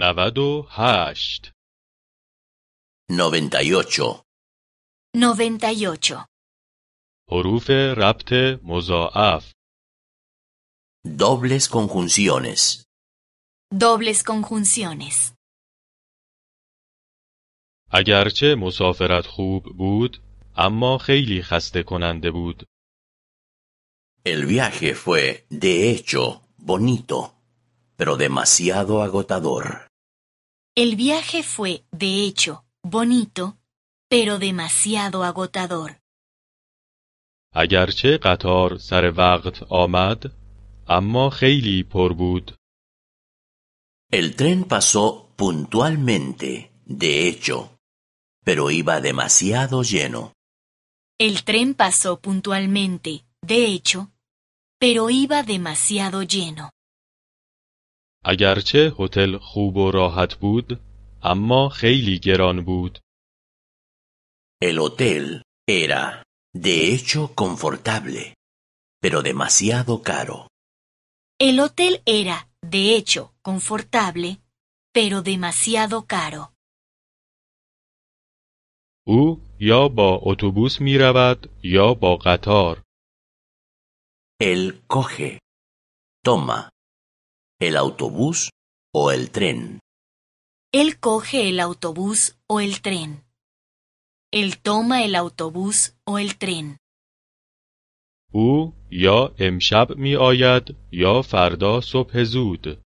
نود و هشت 98. 98. حروف ربط مضاعف Dobles conjunciones. Dobles conjunciones. اگرچه مسافرت خوب بود اما خیلی خسته کننده بود El viaje fue, de hecho, bonito, pero demasiado agotador. El viaje fue, de hecho, bonito, pero demasiado agotador. اگرچه قطار سر وقت آمد اما خیلی پر بود El tren pasó puntualmente, de hecho, pero iba demasiado lleno. El tren pasó puntualmente, de hecho, pero iba demasiado lleno. اگرچه هتل خوب و راحت بود اما خیلی گران بود El hotel era, de hecho, confortable, pero demasiado caro. El hotel era, de hecho, confortable, pero demasiado caro. او یا با اتوبوس می رود یا با قطار Él coge, toma, el autobús o el tren. Él coge el autobús o el tren. Él toma el autobús o el tren. او یا امشب می آید یا فردا صبح زود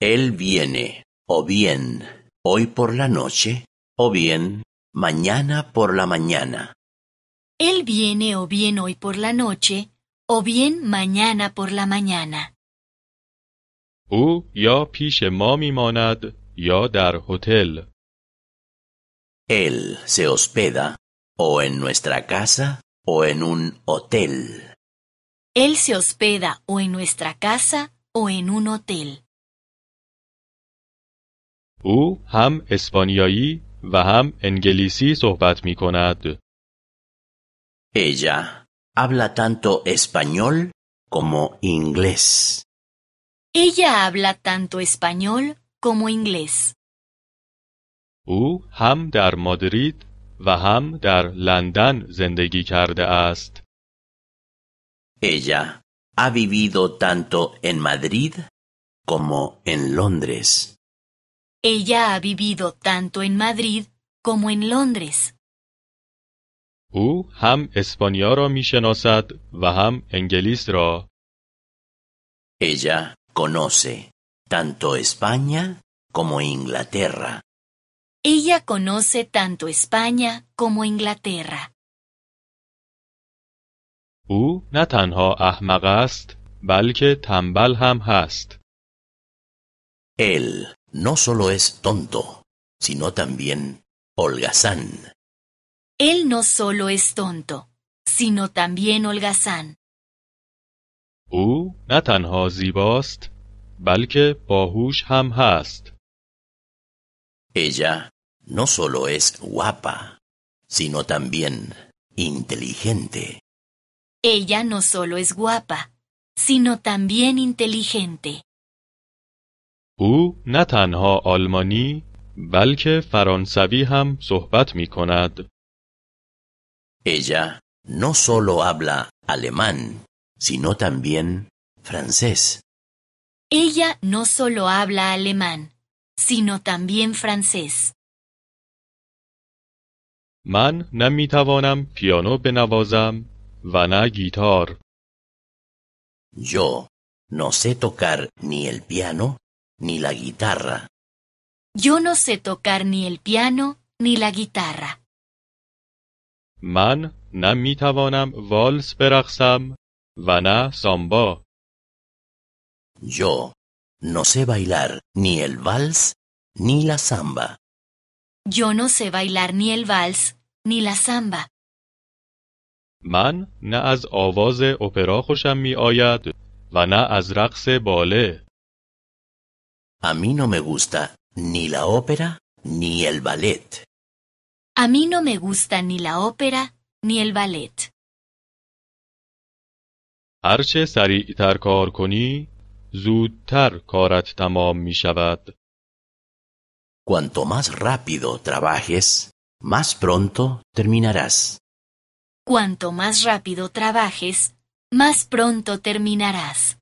Él viene, o bien, hoy por la noche, o bien, mañana por la mañana. Él viene o bien hoy por la noche, o bien mañana por la mañana. او یا پیش ما می ماند یا در هتل Él se hospeda, o en nuestra casa, o en un hotel. Él se hospeda o en nuestra casa o en un hotel. او هم اسپانیایی و هم انگلیسی صحبت می کند Ella habla tanto español como inglés. Ella habla tanto español como inglés. او هم در مادرید و هم در لندن زندگی کرده است Ella ha vivido tanto en Madrid como en Londres. Ella ha vivido tanto en Madrid como en Londres. او هم اسپانیا را می شناسد و هم انگلیس را Ella conoce tanto España como Inglaterra. Ella conoce tanto España como Inglaterra. او نه تنها احمق است بلکه تنبل هم هست Él no solo es tonto, sino también holgazán. Él no solo es tonto, sino también holgazán. او نه تنها زیباست بلکه باهوش هم هست Ella no solo es guapa, sino también inteligente. Ella no solo es guapa, sino también inteligente. او نه تنها آلمانی بلکه فرانسوی هم صحبت می کند Ella no solo habla alemán, sino también francés. Ella no solo habla alemán, sino también francés. من نه می توانم پیانو بنوازم و نه گیتار Yo no sé tocar ni el piano ni la guitarra. Yo no sé tocar ni el piano ni la guitarra. من نه می توانم والس برقصم و نه سامبا Yo no sé bailar ni el vals ni la samba. Yo no sé bailar ni el vals ni la samba. من نه از آواز اپرا خوشم می آید و نه از رقص باله A mí no me gusta ni la ópera ni el ballet. A mí no me gusta ni la ópera ni el ballet. هرچه سریعتر کار کنی زودتر کارت تمام می شود. Cuanto más rápido trabajes, más pronto terminarás. Cuanto más rápido trabajes, más pronto terminarás.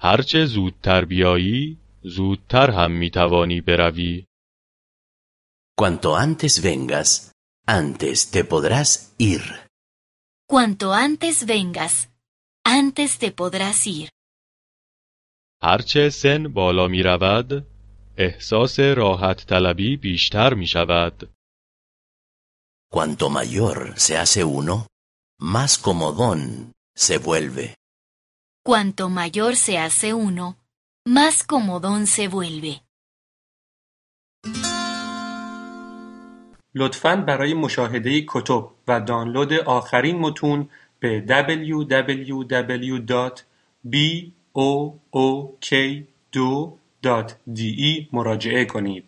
هرچه زودتر بیایی، زودتر هم می توانی بروی. Cuanto antes vengas, antes te podrás ir. Cuanto antes vengas, antes te podrás ir. هرچه سن بالا می رود، احساس راحت طلبی بیشتر می شود. Cuanto mayor se hace uno, más comodón se vuelve. Cuanto mayor se hace uno, más comodón se vuelve. لطفاً برای مشاهده کتب و دانلود آخرین متون به www.book2.de مراجعه کنید.